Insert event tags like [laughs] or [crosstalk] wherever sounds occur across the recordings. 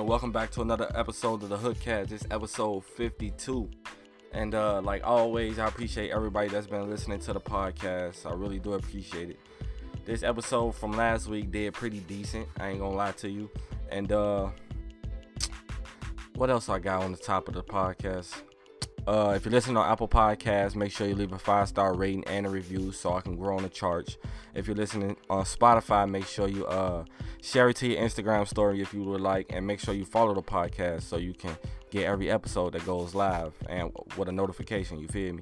Yo, welcome back to another episode of the Hookcast. This episode 52. And uh, like always, I appreciate everybody that's been listening to the podcast. I really do appreciate it. This episode from last week did pretty decent. I ain't gonna lie to you. And uh, what else I got on the top of the podcast? Uh, if you're listening on Apple Podcasts, make sure you leave a five star rating and a review so I can grow on the charts. If you're listening on Spotify, make sure you uh, share it to your Instagram story if you would like, and make sure you follow the podcast so you can get every episode that goes live and with a notification. You feel me?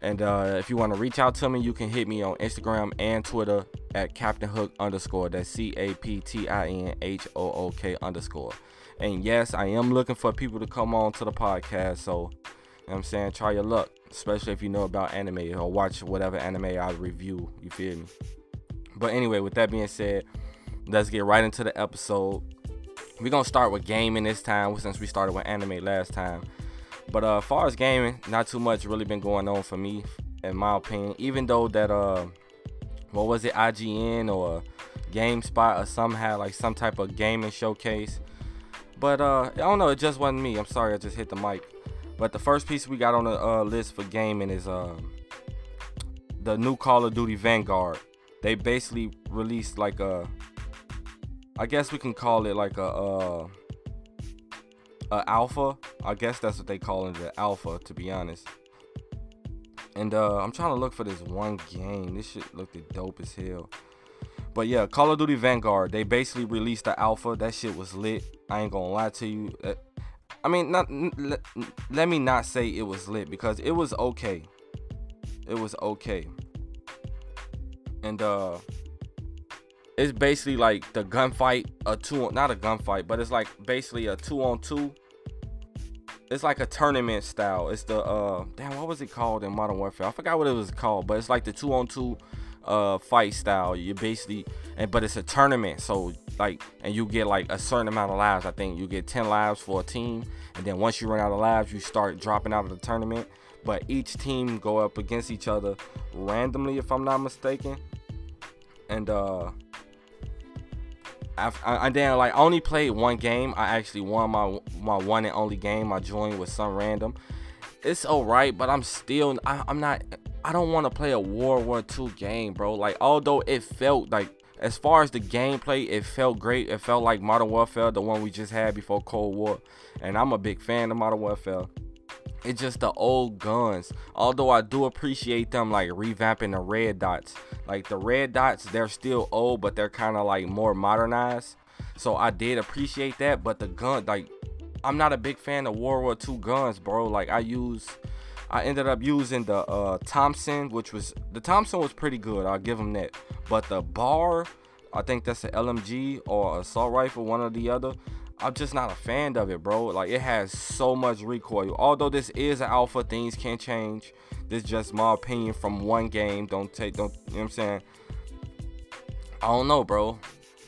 And uh, if you want to reach out to me, you can hit me on Instagram and Twitter at Captain Hook underscore. That's C A P T I N H O O K underscore. And yes, I am looking for people to come on to the podcast. So I'm saying? Try your luck, especially if you know about anime or watch whatever anime I review. You feel me? But anyway, with that being said, let's get right into the episode. We're gonna start with gaming this time since we started with anime last time. But uh, as far as gaming, not too much really been going on for me, in my opinion. Even though that uh, what was it, IGN or GameSpot or somehow like some type of gaming showcase. But uh, I don't know, it just wasn't me. I'm sorry, I just hit the mic. But the first piece we got on the uh, list for gaming is um, the new Call of Duty Vanguard. They basically released like a, I guess we can call it like a, uh, a alpha. I guess that's what they call it, the alpha, to be honest. And uh, I'm trying to look for this one game. This shit looked dope as hell. But yeah, Call of Duty Vanguard. They basically released the alpha. That shit was lit. I ain't gonna lie to you. I mean, not let, let me not say it was lit because it was okay. It was okay. And uh it's basically like the gunfight, a two not a gunfight, but it's like basically a two on two. It's like a tournament style. It's the uh damn what was it called in Modern Warfare? I forgot what it was called, but it's like the two on two uh fight style. You basically and but it's a tournament, so like and you get like a certain amount of lives. I think you get 10 lives for a team, and then once you run out of lives, you start dropping out of the tournament. But each team go up against each other randomly, if I'm not mistaken. And uh, I, I then like only played one game. I actually won my my one and only game. I joined with some random. It's alright, but I'm still I, I'm not. I don't want to play a World War II game, bro. Like although it felt like as far as the gameplay, it felt great. It felt like Modern Warfare, the one we just had before Cold War. And I'm a big fan of Modern Warfare. It's just the old guns. Although I do appreciate them like revamping the red dots. Like the red dots, they're still old, but they're kind of like more modernized. So I did appreciate that. But the gun, like, I'm not a big fan of World War II guns, bro. Like I use I ended up using the uh, Thompson, which was the Thompson was pretty good. I'll give them that. But the bar, I think that's an LMG or assault rifle, one or the other. I'm just not a fan of it, bro. Like it has so much recoil. Although this is an alpha, things can change. This is just my opinion from one game. Don't take, don't. You know what I'm saying? I don't know, bro.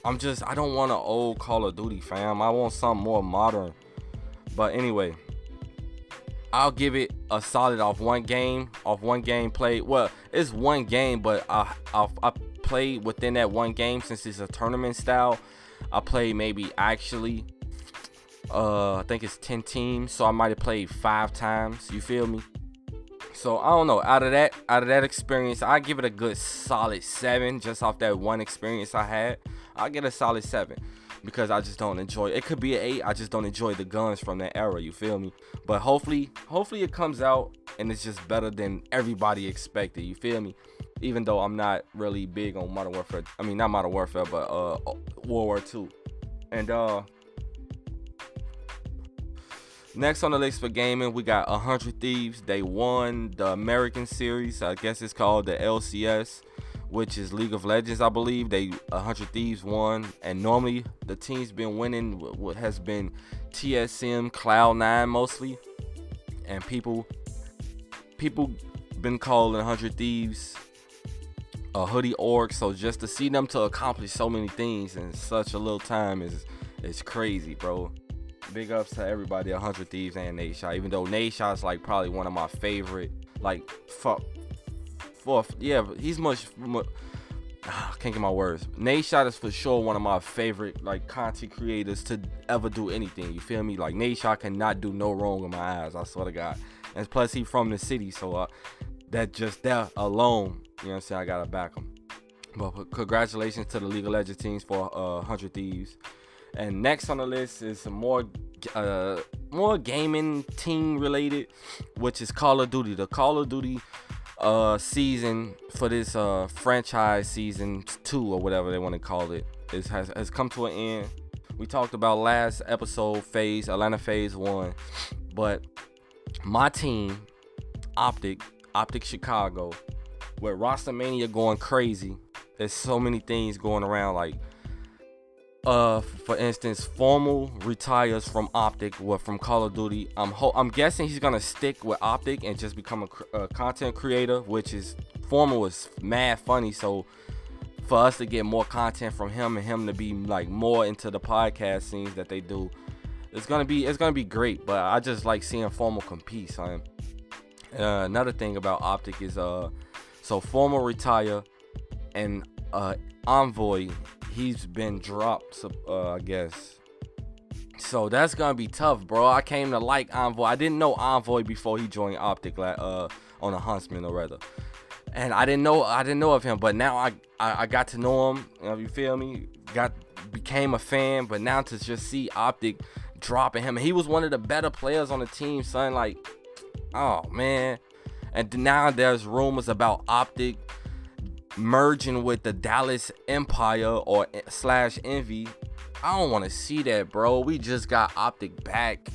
I'm just, I don't want an old Call of Duty, fam. I want something more modern. But anyway, I'll give it a solid off one game, off one game played. Well, it's one game, but I, I, I played within that one game since it's a tournament style. I played maybe actually, uh, I think it's 10 teams, so I might have played five times. You feel me? So I don't know. Out of that, out of that experience, I give it a good solid seven, just off that one experience I had. I get a solid seven because I just don't enjoy it. could be an eight. I just don't enjoy the guns from that era. You feel me? But hopefully, hopefully it comes out and it's just better than everybody expected. You feel me? Even though I'm not really big on Modern Warfare. I mean, not Modern Warfare, but uh, World War II. And uh, next on the list for gaming, we got 100 Thieves. They won the American Series. I guess it's called the LCS which is League of Legends, I believe. They 100 Thieves won, and normally the team's been winning. What has been TSM, Cloud9 mostly, and people people been calling 100 Thieves a hoodie org. So just to see them to accomplish so many things in such a little time is is crazy, bro. Big ups to everybody, 100 Thieves and Nadeshot. Even though Nadeshot's like probably one of my favorite, like fuck fourth. Yeah, he's much, much I can't get my words. Nadeshot is for sure one of my favorite like content creators to ever do anything. You feel me? Like Nadeshot cannot do no wrong in my eyes. I swear to God. And plus he from the city, so uh, that just that alone, you know what I'm saying? I gotta back him. But congratulations to the League of Legends teams for uh, 100 Thieves. And next on the list is some more uh, more gaming team related, which is Call of Duty. The Call of Duty uh, season for this uh, franchise season two or whatever they want to call it is has, has come to an end. We talked about last episode FaZe Atlanta FaZe one, but my team, Optic, Optic Chicago, with Roster Mania going crazy. There's so many things going around like uh for instance formal retires from optic or from call of duty. I'm ho- i'm guessing he's gonna stick with optic and just become a, cr- a, content creator which is formal is mad funny so for us to get more content from him and him to be like more into the podcast scenes that they do it's gonna be it's gonna be great but i just like seeing formal compete son. Uh, another thing about optic is uh so formal retire and uh envoy he's been dropped, uh, I guess. So that's gonna be tough, bro. I came to like Envoy. I didn't know Envoy before he joined Optic, like uh, on a Huntsmen or rather. And I didn't know I didn't know of him, but now I I, I got to know him. You, know, you feel me? Got became a fan, but now to just see Optic dropping him, he was one of the better players on the team, son. Like, oh man. And now there's rumors about Optic merging with the Dallas Empire or eh, slash Envy. I don't want to see that, bro. We just got Optic back.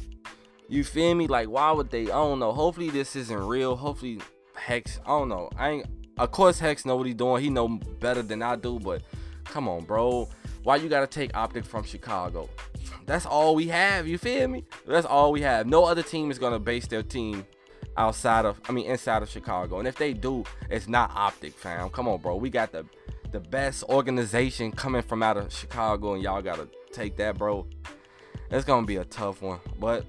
You feel me? Like, why would they? I don't know. Hopefully this isn't real. Hopefully Hex. I don't know. I ain't. Of course Hex know what he doing. He know better than I do. But come on, bro. Why you gotta take Optic from Chicago? That's all we have. You feel me? That's all we have. No other team is gonna base their team outside of I mean inside of Chicago. And if they do, it's not optic, fam. Come on, bro. We got the the best organization coming from out of Chicago and y'all gotta take that, bro. It's gonna be a tough one. But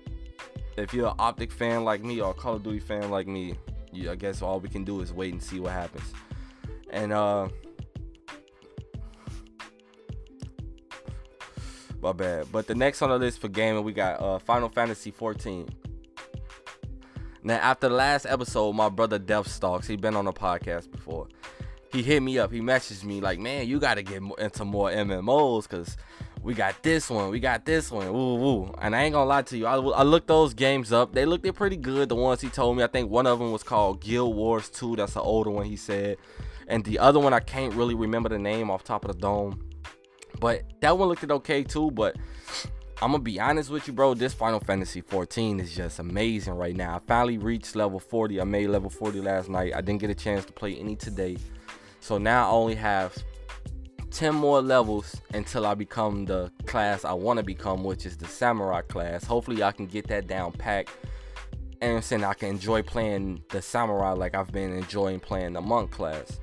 if you're an optic fan like me or a Call of Duty fan like me, you, I guess all we can do is wait and see what happens. And uh my bad. But the next on the list for gaming, we got uh Final Fantasy 14. Now, after the last episode, my brother Death Stalks, he been on the podcast before. He hit me up. He messaged me like, "Man, you got to get into more MMOs because we got this one, we got this one, woo woo." And I ain't gonna lie to you, I, I looked those games up. They looked pretty good. The ones he told me, I think one of them was called Guild Wars 2. That's an older one he said, and the other one I can't really remember the name off top of the dome. But that one looked okay too. But I'm gonna be honest with you, bro. This Final Fantasy 14 is just amazing right now. I finally reached level 40. I made level 40 last night. I didn't get a chance to play any today. So now I only have 10 more levels until I become the class I want to become, which is the samurai class. Hopefully, I can get that down packed. And saying I can enjoy playing the samurai like I've been enjoying playing the monk class.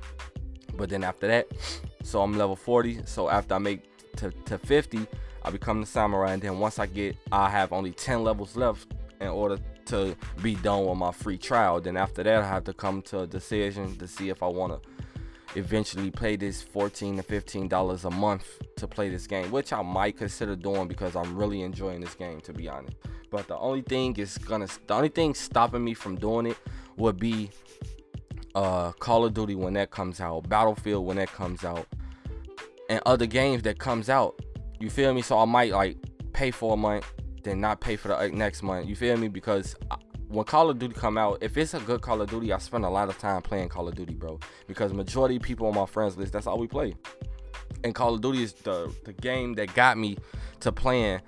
But then after that, so I'm level 40. So after I make to, to 50, I become the samurai, and then once I get, I have only 10 levels left in order to be done with my free trial. Then after that, I have to come to a decision to see if I want to eventually pay this 14 to 15 dollars a month to play this game, which I might consider doing because I'm really enjoying this game, to be honest. But the only thing is gonna, the only thing stopping me from doing it would be uh Call of Duty when that comes out, Battlefield when that comes out, and other games that comes out you feel me? So I might like pay for a month, then not pay for the next month. You feel me? Because I, when Call of Duty come out, if it's a good Call of Duty, I spend a lot of time playing Call of Duty, bro. Because majority of people on my friends list, that's all we play. And Call of Duty is the the game that got me to playing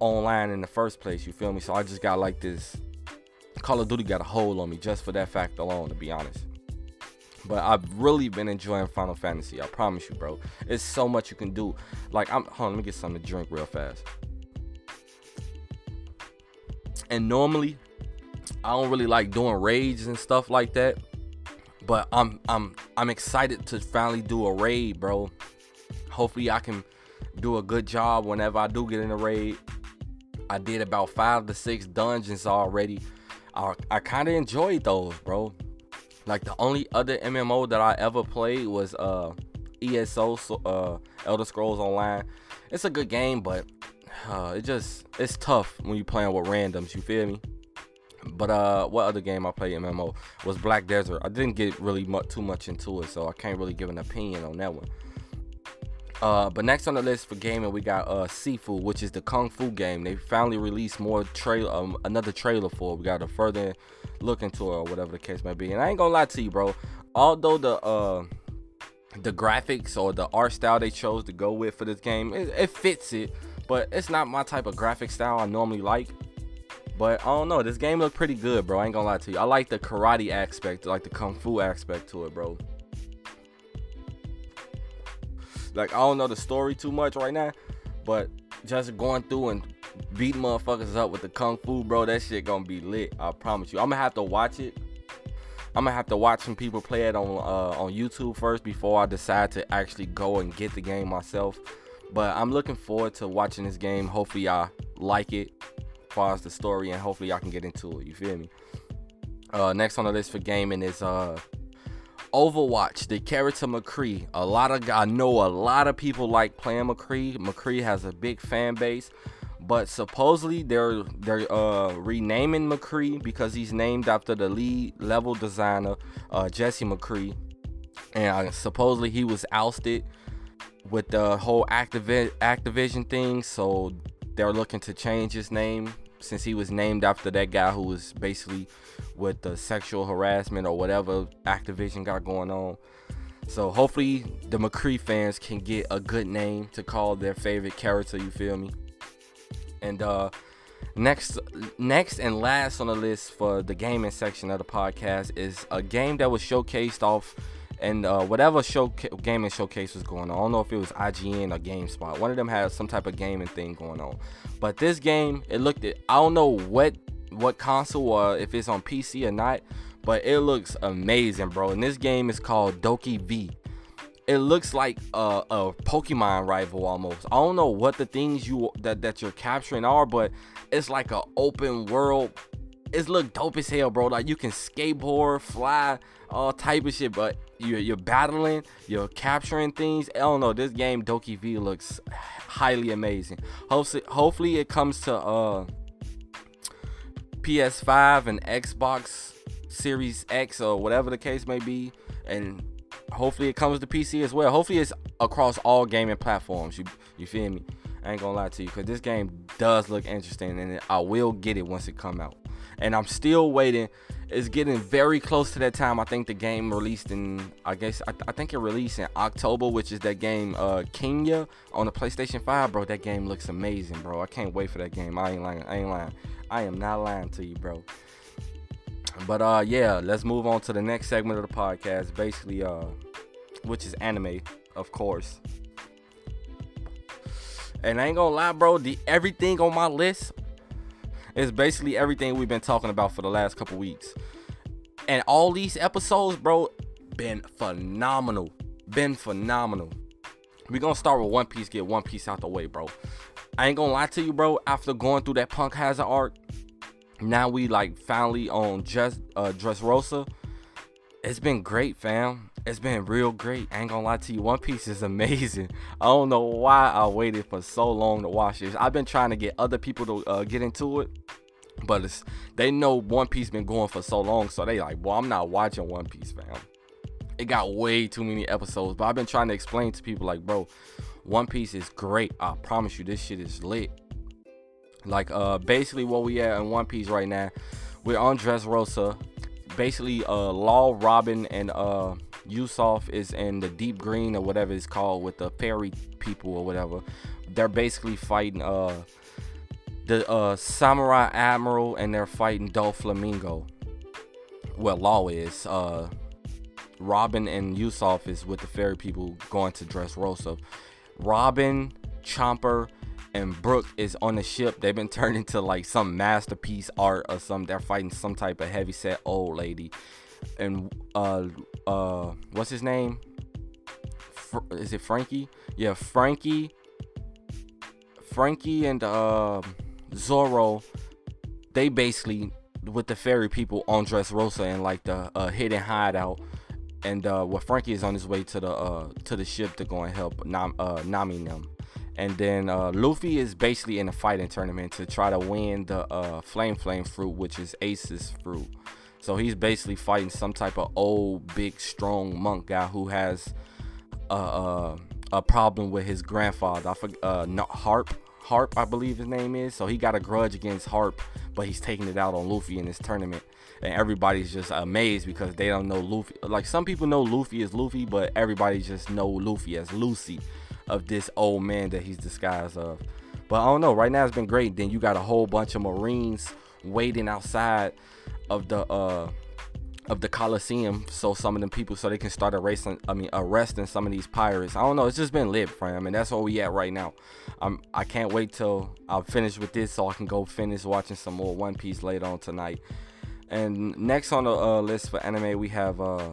online in the first place. You feel me? So I just got like this. Call of Duty got a hold on me just for that fact alone, to be honest. But I've really been enjoying Final Fantasy. I promise you, bro. It's so much you can do. Like, I'm hold on, let me get something to drink real fast. And normally, I don't really like doing raids and stuff like that. But I'm I'm I'm excited to finally do a raid, bro. Hopefully I can do a good job whenever I do get in a raid. I did about five to six dungeons already. I, I kind of enjoyed those, bro. Like the only other MMO that I ever played was uh ESO, so, uh, Elder Scrolls Online. It's a good game, but uh, it just it's tough when you playing with randoms. You feel me? But uh, what other game I played MMO was Black Desert. I didn't get really much, too much into it, so I can't really give an opinion on that one. Uh, but next on the list for gaming, we got uh Sifu, which is the kung fu game. They finally released more trailer, um, another trailer for. It. We got a further look into it, or whatever the case may be. And I ain't gonna lie to you, bro. Although the uh the graphics or the art style they chose to go with for this game, it, it fits it, but it's not my type of graphic style I normally like. But I don't know, this game looked pretty good, bro. I ain't gonna lie to you. I like the karate aspect, like the kung fu aspect to it, bro. Like I don't know the story too much right now, but just going through and beating motherfuckers up with the kung fu, bro, that shit gonna be lit. I promise you. I'm gonna have to watch it. I'm gonna have to watch some people play it on uh, on YouTube first before I decide to actually go and get the game myself. But I'm looking forward to watching this game. Hopefully, I like it as far as the story, and hopefully, I can get into it. You feel me? Uh, next on the list for gaming is uh Overwatch, the character McCree. A lot of I know a lot of people like playing McCree. McCree has a big fan base, but supposedly they're they're uh, renaming McCree because he's named after the lead level designer uh, Jesse McCree, and uh, supposedly he was ousted with the whole Activi- Activision thing. So they're looking to change his name since he was named after that guy who was basically with the sexual harassment or whatever Activision got going on. So hopefully the McCree fans can get a good name to call their favorite character, you feel me? And uh next next and last on the list for the gaming section of the podcast is a game that was showcased off and uh, whatever show gaming showcase was going on. I don't know if it was IGN or GameSpot. One of them had some type of gaming thing going on. But this game, it looked at I don't know what what console or if it's on PC or not, but it looks amazing, bro. And this game is called Doke V. It looks like a, a Pokemon rival almost. I don't know what the things you that that you're capturing are, but it's like an open world. It's look dope as hell, bro. Like you can skateboard, fly, all type of shit, but you're, you're battling, you're capturing things. I don't know. This game Doke V looks highly amazing. Hopefully, hopefully it comes to uh PS5 and Xbox Series X or whatever the case may be, and hopefully it comes to PC as well. Hopefully it's across all gaming platforms. You you feel me? I ain't gonna lie to you, cause this game does look interesting, and I will get it once it come out. And I'm still waiting. It's getting very close to that time. I think the game released in, I guess, I, I think it released in October, which is that game, uh, Kena on the PlayStation 5, bro. That game looks amazing, bro. I can't wait for that game. I ain't lying. I ain't lying. I am not lying to you, bro. But uh yeah, let's move on to the next segment of the podcast, basically uh which is anime, of course. And I ain't gonna lie, bro, the everything on my list is basically everything we've been talking about for the last couple weeks. And all these episodes, bro, been phenomenal. Been phenomenal. We're gonna start with One Piece, get One Piece out the way, bro. I ain't gonna lie to you, bro. After going through that Punk Hazard arc, now we like finally on just uh Dressrosa. It's been great, fam. It's been real great. I ain't gonna lie to you. One Piece is [laughs] amazing. I don't know why I waited for so long to watch this. I've been trying to get other people to uh, get into it, but it's they know One Piece been going for so long, so they like, well, I'm not watching One Piece, fam. It got way too many episodes, but I've been trying to explain to people like, bro, one Piece is great. I promise you, this shit is lit. Like, uh, basically what we at in One Piece right now, we're on Dressrosa. Basically, uh, Law, Robin, and uh, Usopp is in the Deep Green or whatever it's called with the fairy people or whatever. They're basically fighting uh the uh Samurai Admiral and they're fighting Doflamingo. Well, Law is uh Robin and Usopp is with the fairy people going to Dressrosa. Robin, Chopper, and Brook is on the ship. They've been [laughs] turned into like some masterpiece art or some. They're fighting some type of heavy set old lady, and uh uh what's his name? Fr- is it Franky? Yeah, Franky. Franky and uh Zoro, they basically with the fairy people on Dressrosa and like the uh, hidden hideout and uh, well, Franky is on his way to the uh, to the ship to go and help Nam, uh, Nami them. And then uh, Luffy is basically in a fighting tournament to try to win the uh, Flame Flame fruit, which is Ace's fruit. So he's basically fighting some type of old, big, strong monk guy who has a, a, a problem with his grandfather. I forget, uh, Harp. Harp, I believe his name is. So he got a grudge against Harp, but he's taking it out on Luffy in this tournament. And everybody's just amazed because they don't know Luffy. Like some people know Luffy is Luffy, but everybody just know Luffy as Lucy of this old man that he's disguised of. But I don't know. Right now it's been great. Then you got a whole bunch of Marines waiting outside of the uh of the Coliseum so some of them people so they can start erasing I mean arresting some of these pirates. I don't know, it's just been lit him and that's where we at right now. I'm I can't wait till I'm finished with this so I can go finish watching some more One Piece later on tonight. And next on the uh, list for anime we have uh,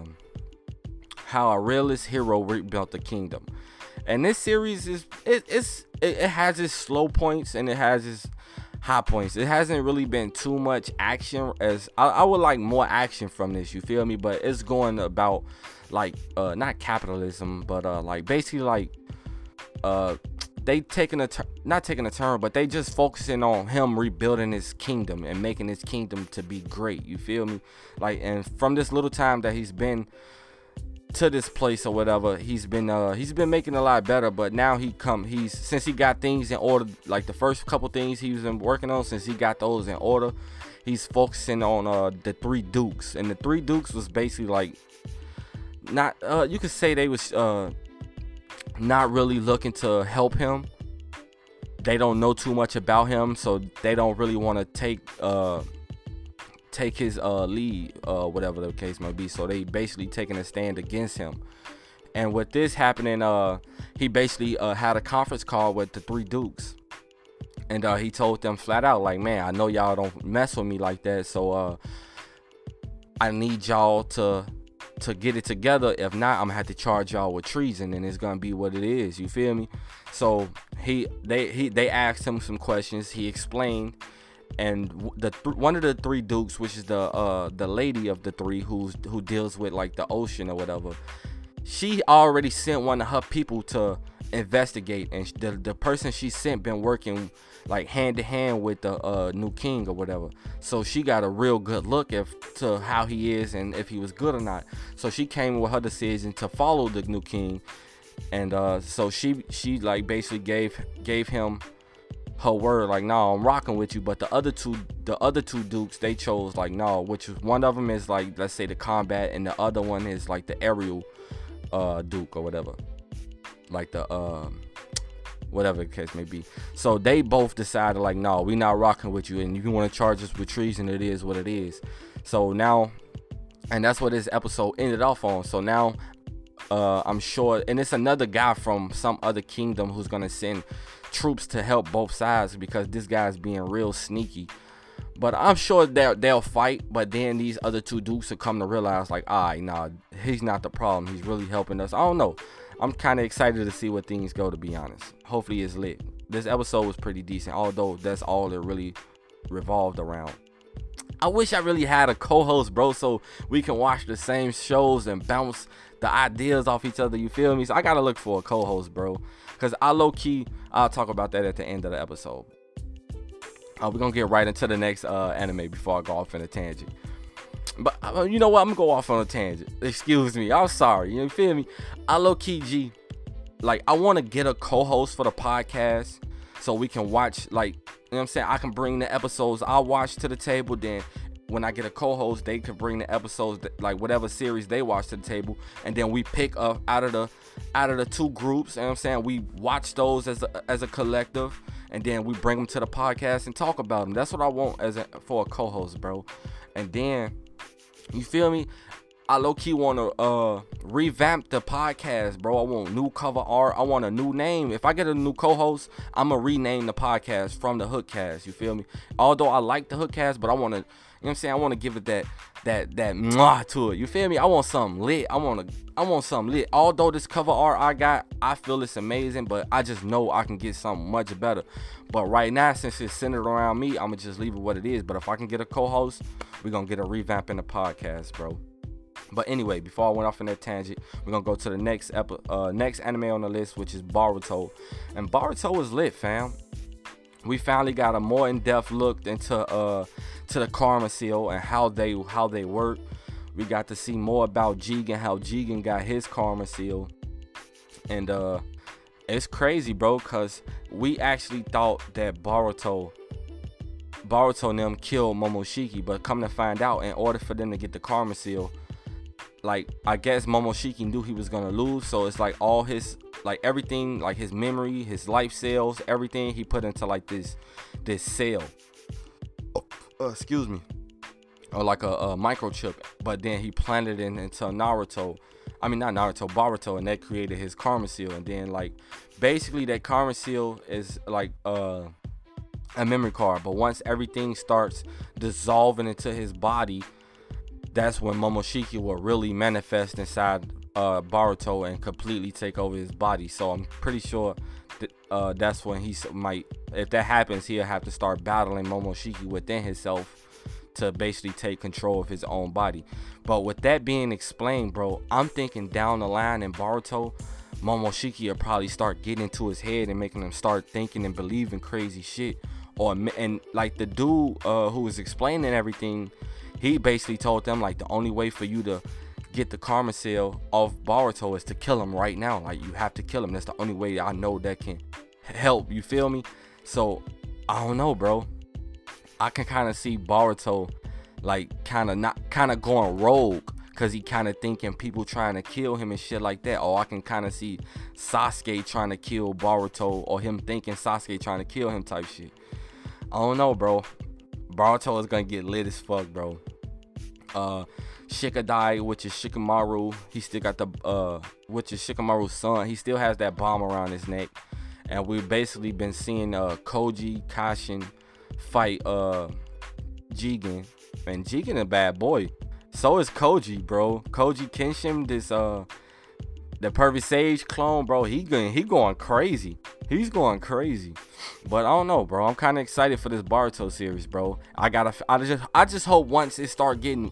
how a realist hero rebuilt the kingdom. And this series is it, it's it, it has its slow points and it has its high points. It hasn't really been too much action as I, I, would like more action from this. You feel me? But it's going about like uh not capitalism, but uh like basically like uh they taking a turn not taking a turn but they just focusing on him rebuilding his kingdom and making his kingdom to be great you feel me like and from this little time that he's been to this place or whatever he's been uh he's been making a lot better but now he come he's since he got things in order like the first couple things he was been working on since he got those in order he's focusing on uh the three dukes. And the three dukes was basically like not uh you could say they was uh not really looking to help him. They don't know too much about him so they don't really want to take uh take his uh, lead, uh, whatever the case may be. So they basically taking a stand against him. And with this happening, uh, he basically uh, had a conference call with the three dukes, and uh, he told them flat out, like, "Man, I know y'all don't mess with me like that, so uh, I need y'all to to get it together. If not, I'm gonna have to charge y'all with treason, and it's gonna be what it is. You feel me? So he they he they asked him some questions. He explained and the th- one of the three dukes, which is the uh the lady of the three who's who deals with like the ocean or whatever, she already sent one of her people to investigate, and the the person she sent been working like hand to hand with the uh, new king or whatever. So she got a real good look at to how he is and if he was good or not. So she came with her decision to follow the new king, and uh, so she she like basically gave gave him her word like no i'm rocking with you. But the other two the other two dukes they chose like no which is one of them is like let's say the combat and the other one is like the aerial uh duke or whatever. Like the um whatever the case may be. So they both decided like no we not rocking with you and you want to charge us with treason it is what it is. So now and that's what this episode ended off on. So now uh i'm sure and it's another guy from some other kingdom who's gonna send troops to help both sides because this guy's being real sneaky. But I'm sure that they'll fight. But then these other two dukes will come to realize, like, all right, nah, he's not the problem. He's really helping us. I don't know. I'm kind of excited to see where things go, to be honest. Hopefully, it's lit. This episode was pretty decent, although that's all it really revolved around. I wish I really had a co-host, bro, so we can watch the same shows and bounce the ideas off each other. You feel me? So I gotta look for a co-host, bro. Cause I low key, I'll talk about that at the end of the episode. Uh, we're gonna get right into the next uh, anime before I go off in a tangent. But uh, you know what? I'm gonna go off on a tangent. [laughs] Excuse me. I'm sorry. You feel me? I low key G. Like I want to get a co-host for the podcast so we can watch. Like you know what I'm saying. I can bring the episodes I watch to the table. Then when I get a co-host, they can bring the episodes like whatever series they watch to the table, and then we pick up out of the out of the two groups. You know what I'm saying we watch those as a, as a collective, and then we bring them to the podcast and talk about them. That's what I want as a, for a co-host, bro. And then you feel me? I low key want to uh revamp the podcast, bro. I want new cover art. I want a new name. If I get a new co-host, I'm gonna rename the podcast from the Hookcast. You feel me? Although I like the Hookcast, but I want to know what I'm saying? I want to give it that that that mwah to it. You feel me? I want something lit. I want to I want something lit. Although this cover art I got, I feel it's amazing, but I just know I can get something much better. But right now, since it's centered around me, I'ma just leave it what it is. But if I can get a co-host, we're gonna get a revamp in the podcast, bro. But anyway, before I went off in that tangent, we're gonna go to the next epi- uh, next anime on the list, which is Boruto. And Boruto is lit, fam. We finally got a more in-depth look into uh to the Karma Seal and how they how they work. We got to see more about Jigen, how Jigen got his Karma Seal. And uh it's crazy, bro, cause we actually thought that Boruto Boruto and them killed Momoshiki, but come to find out, in order for them to get the Karma Seal, like I guess Momoshiki knew he was gonna lose, so it's like all his like everything, like his memory, his life cells, everything he put into like this this cell. Oh, uh, excuse me, or like a, a, microchip, but then he planted it into Naruto. I mean not Naruto, Boruto, and that created his Karma Seal. And then like basically that Karma Seal is like uh a memory card, but once everything starts dissolving into his body that's when Momoshiki will really manifest inside uh, Boruto and completely take over his body. So I'm pretty sure that, uh, that's when he might, if that happens, he'll have to start battling Momoshiki within himself to basically take control of his own body. But with that being explained, bro, I'm thinking down the line in Boruto, Momoshiki will probably start getting into his head and making him start thinking and believing crazy shit. Or and like the dude uh, who was explaining everything he basically told them like the only way for you to get the karma seal off Boruto is to kill him right now. Like you have to kill him. That's the only way I know that can help. You feel me? So I don't know, bro. I can kind of see Boruto like kind of not kind of going rogue because he kind of thinking people trying to kill him and shit like that. Or I can kind of see Sasuke trying to kill Boruto or him thinking Sasuke trying to kill him type shit. I don't know, bro. Boruto is gonna get lit as fuck, bro uh Shikadai, which is Shikamaru. He still got the uh which is Shikamaru's son. He still has that bomb around his neck. And we've basically been seeing uh Koji Kashin fight uh Jigen. And Jigen a bad boy. So is Koji, bro. Koji Kashin, this uh the Perfect Sage clone, bro. He going he going crazy. He's going crazy. But I don't know, bro. I'm kind of excited for this Boruto series, bro. I gotta. I just. I just hope once it start getting,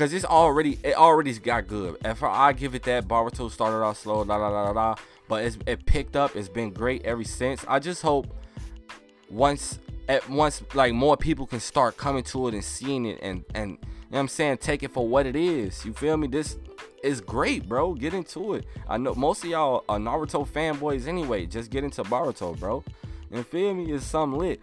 cause it's already. It already got good. If I give it that, Boruto started off slow, da da da da, da. but it's it picked up. It's been great ever since. I just hope once at once like more people can start coming to it and seeing it and and you know I'm saying take it for what it is. You feel me? This is great, bro. Get into it. I know most of y'all are Naruto fanboys anyway. Just get into Boruto, bro. You feel me? It's some lit.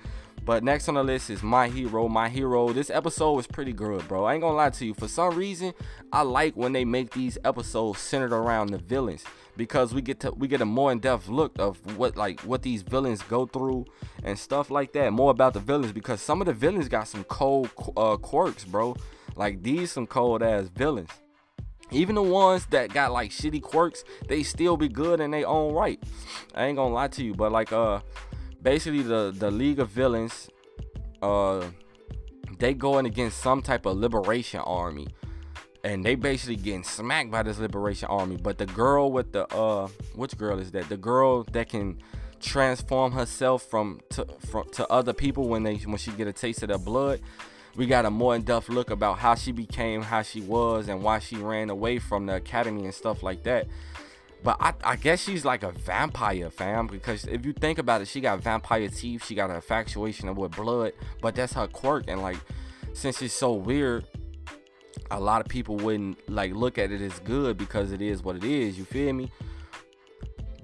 But next on the list is My Hero. My Hero. This episode was pretty good, bro. I ain't gonna lie to you. For some reason, I like when they make these episodes centered around the villains because we get to we get a more in-depth look of what like what these villains go through and stuff like that. More about the villains because some of the villains got some cold uh, quirks, bro. Like these some cold ass villains. Even the ones that got like shitty quirks, they still be good in their own right. I ain't gonna lie to you, but like uh basically the the League of Villains uh they going against some type of liberation army. And they basically getting smacked by this liberation army. But the girl with the uh which girl is that? The girl that can transform herself from to from to other people when they when she get a taste of their blood we got a more in-depth look about how she became how she was and why she ran away from the academy and stuff like that but I, I guess she's like a vampire fam because if you think about it she got vampire teeth she got an infatuation with blood but that's her quirk and like since it's so weird a lot of people wouldn't like look at it as good because it is what it is you feel me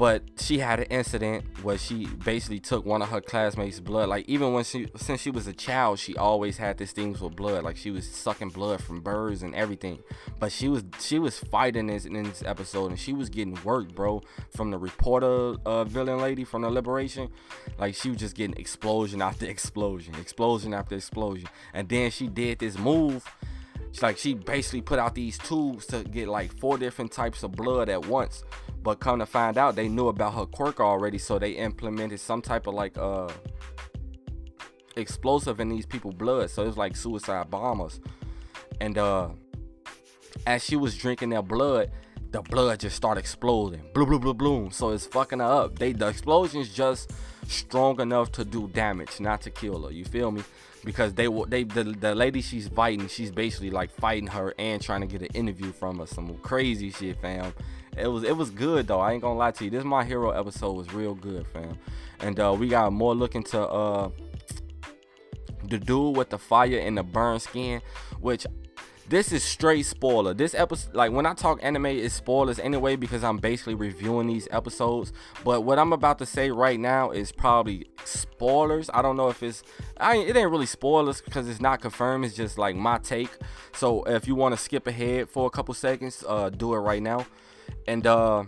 but she had an incident where she basically took one of her classmates' blood. Like even when she since she was a child, she always had these things with blood. Like she was sucking blood from birds and everything. But she was she was fighting this in this episode and she was getting worked, bro, from the reporter uh, villain lady from the Liberation. Like she was just getting explosion after [laughs] explosion, explosion after explosion. And then she did this move. Like she basically put out these tubes to get like four different types of blood at once but come to find out, they knew about her quirk already, so they implemented some type of like uh explosive in these people' blood. So it's like suicide bombers. And uh as she was drinking their blood, the blood just started exploding. Blue, blue, blue, bloom. So it's fucking her up. They the explosion's just strong enough to do damage, not to kill her. You feel me? because they will they the, the lady she's fighting she's basically like fighting her and trying to get an interview from her some crazy shit fam it was it was good though i ain't gonna lie to you this my hero episode was real good fam and uh we got more looking to uh the dude with the fire and the burn skin which this is straight spoiler. This episode, like when I talk anime, is spoilers anyway because I'm basically reviewing these episodes. But what I'm about to say right now is probably spoilers. I don't know if it's, I it ain't really spoilers because it's not confirmed. It's just like my take. So if you want to skip ahead for a couple seconds, uh, do it right now. And uh,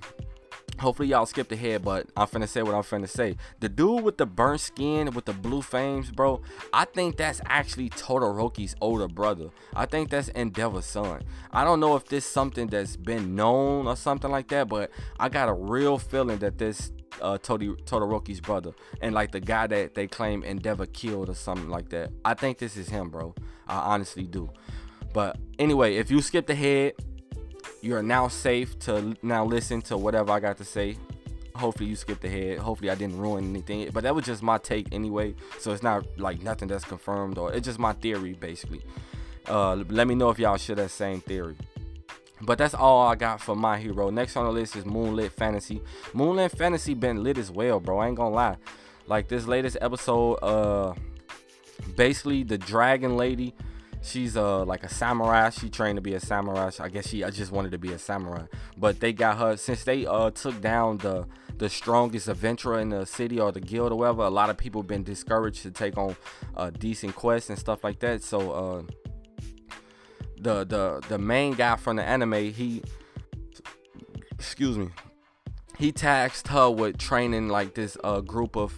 Hopefully y'all skipped ahead, but I'm finna say what I'm finna say. The dude with the burnt skin with the blue flames, bro. I think that's actually Todoroki's older brother. I think that's Endeavor's son. I don't know if this something that's been known or something like that, but I got a real feeling that this uh, Todoroki's brother and like the guy that they claim Endeavor killed or something like that. I think this is him, bro. I honestly do. But anyway, if you skipped ahead, you are now safe to now listen to whatever I got to say. Hopefully you skipped ahead. Hopefully I didn't ruin anything. But that was just my take anyway. So it's not like nothing that's confirmed or it's just my theory basically. Uh, let me know if y'all share that same theory. But that's all I got for my hero. Next on the list is Moonlit Fantasy. Moonlit Fantasy been lit as well, bro. I ain't gonna lie. Like this latest episode, uh, basically the dragon lady she's uh like a samurai. She trained to be a samurai. I guess she I just wanted to be a samurai. But they got her since they uh took down the the strongest adventurer in the city or the guild or whatever. A lot of people been discouraged to take on uh, decent quests and stuff like that. So uh, the the the main guy from the anime, he excuse me, he tasked her with training like this uh group of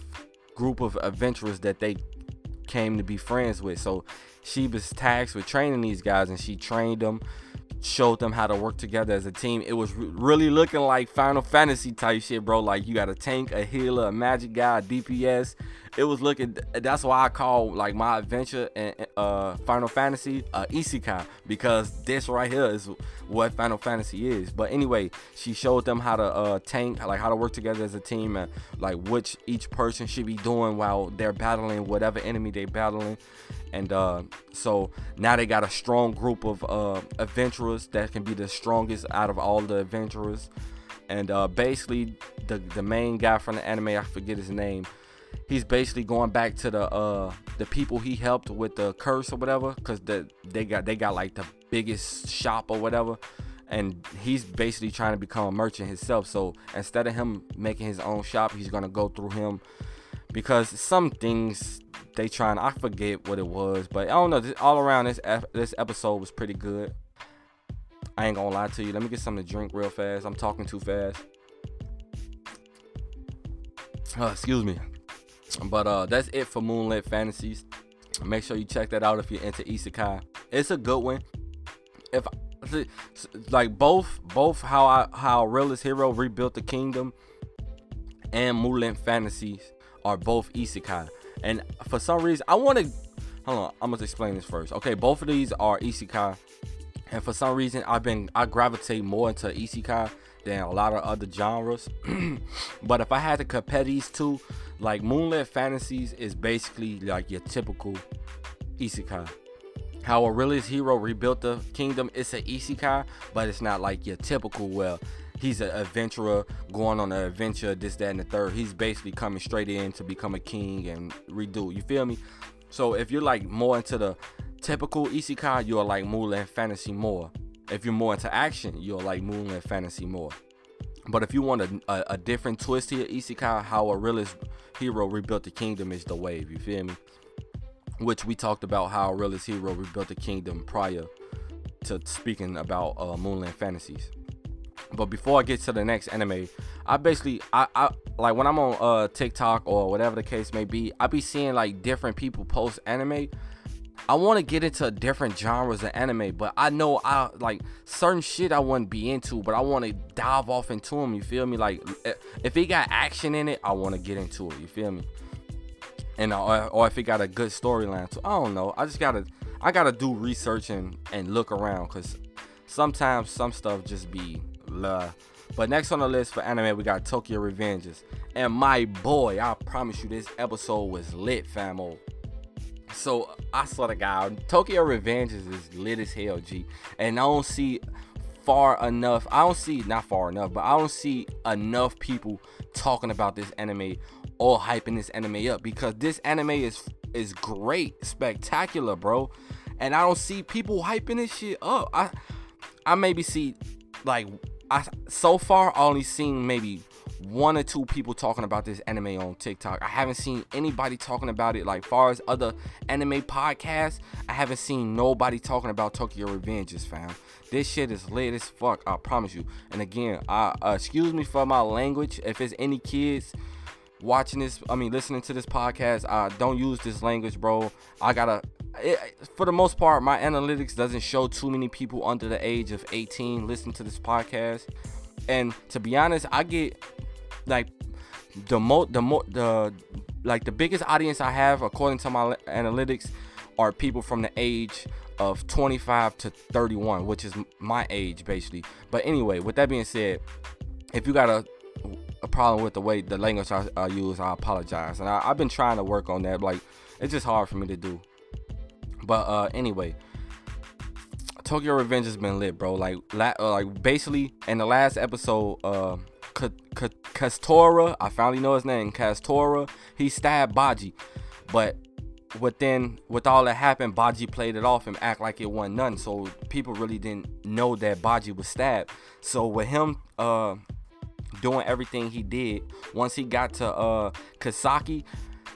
group of adventurers that they came to be friends with. So she was tasked with training these guys and she trained them showed them how to work together as a team. It was really looking like Final Fantasy type shit, bro. Like you got a tank, a healer, a magic guy, a DPS. It was looking. That's why I call like my adventure and uh, Final Fantasy uh, Isekai because this right here is what Final Fantasy is. But anyway, she showed them how to uh, tank, like how to work together as a team, and like which each person should be doing while they're battling whatever enemy they're battling and uh, so now they got a strong group of uh, adventurers that can be the strongest out of all the adventurers. And uh, basically the the main guy from the anime I forget his name he's basically going back to the uh the people he helped with the curse or whatever because the they got they got like the biggest shop or whatever. And he's basically trying to become a merchant himself. So instead of him making his own shop he's gonna go through him because some things they trying I forget what it was, but I don't know. This, all around this this episode was pretty good. I ain't gonna lie to you. Let me get something to drink real fast. I'm talking too fast. Uh, excuse me. But uh, that's it for Moonlit Fantasies. Make sure you check that out if you're into Isekai. It's a good one. If like both both how I how Realist Hero rebuilt the kingdom and Moonlit Fantasies are both isekai. And for some reason, I want to. Hold on, I'm gonna explain this first. Okay, both of these are isekai, and for some reason, I've been I gravitate more into isekai than a lot of other genres. [clears throat] but if I had to compare these two, like Moonlit Fantasies is basically like your typical isekai. How a realist hero rebuilt the kingdom, it's an isekai, but it's not like your typical well he's an adventurer going on an adventure, this, that, and the third. He's basically coming straight in to become a king and redo. You feel me? So if you're like more into the typical isekai, you're like Moonlit Fantasy more. If you're more into action, you're like Moonlit Fantasy more. But if you want a, a, a different twist here, isekai, how a realist hero rebuilt the kingdom is the wave. You feel me? Which we talked about how a realist hero rebuilt the kingdom prior to speaking about uh, Moonlit Fantasies. But before I get to the next anime, I basically I, I like when I'm on uh TikTok or whatever the case may be, I be seeing like different people post anime. I want to get into different genres of anime, but I know I like certain shit I wouldn't be into, but I want to dive off into them. You feel me? Like if it got action in it, I want to get into it. You feel me? And uh, or if it got a good storyline, so I don't know. I just gotta I gotta do research and and look around because sometimes some stuff just be blah. But next on the list for anime, we got Tokyo Revengers. And my boy, I promise you, this episode was lit, famo. So I swear to God, Tokyo Revengers is lit as hell, G. And I don't see far enough. I don't see not far enough, but I don't see enough people talking about this anime or hyping this anime up because this anime is is great, spectacular, bro. And I don't see people hyping this shit up. I I maybe see like I so far I only seen maybe one or two people talking about this anime on TikTok. I haven't seen anybody talking about it like far as other anime podcasts. I haven't seen nobody talking about Tokyo Revengers, fam. This shit is lit as fuck. I promise you. And again, I uh, excuse me for my language. If it's any kids watching this, I mean listening to this podcast, uh, don't use this language, bro. I gotta. It, for the most part, my analytics doesn't show too many people under the age of 18 listen to this podcast. And to be honest, I get like the mo the mo the like the biggest audience I have according to my analytics are people from the age of 25 to 31, which is my age basically. But anyway, with that being said, if you got a a problem with the way the language I, I use, I apologize. And I, have been trying to work on that. Like it's just hard for me to do. But uh, anyway, Tokyo Revenge has been lit, bro. Like la- uh, like basically in the last episode, uh, Castora, I finally know his name, Castora, he stabbed Baji. But within with all that happened, Baji played it off and act like it wasn't none. So people really didn't know that Baji was stabbed. So with him uh doing everything he did, once he got to uh Kasaki,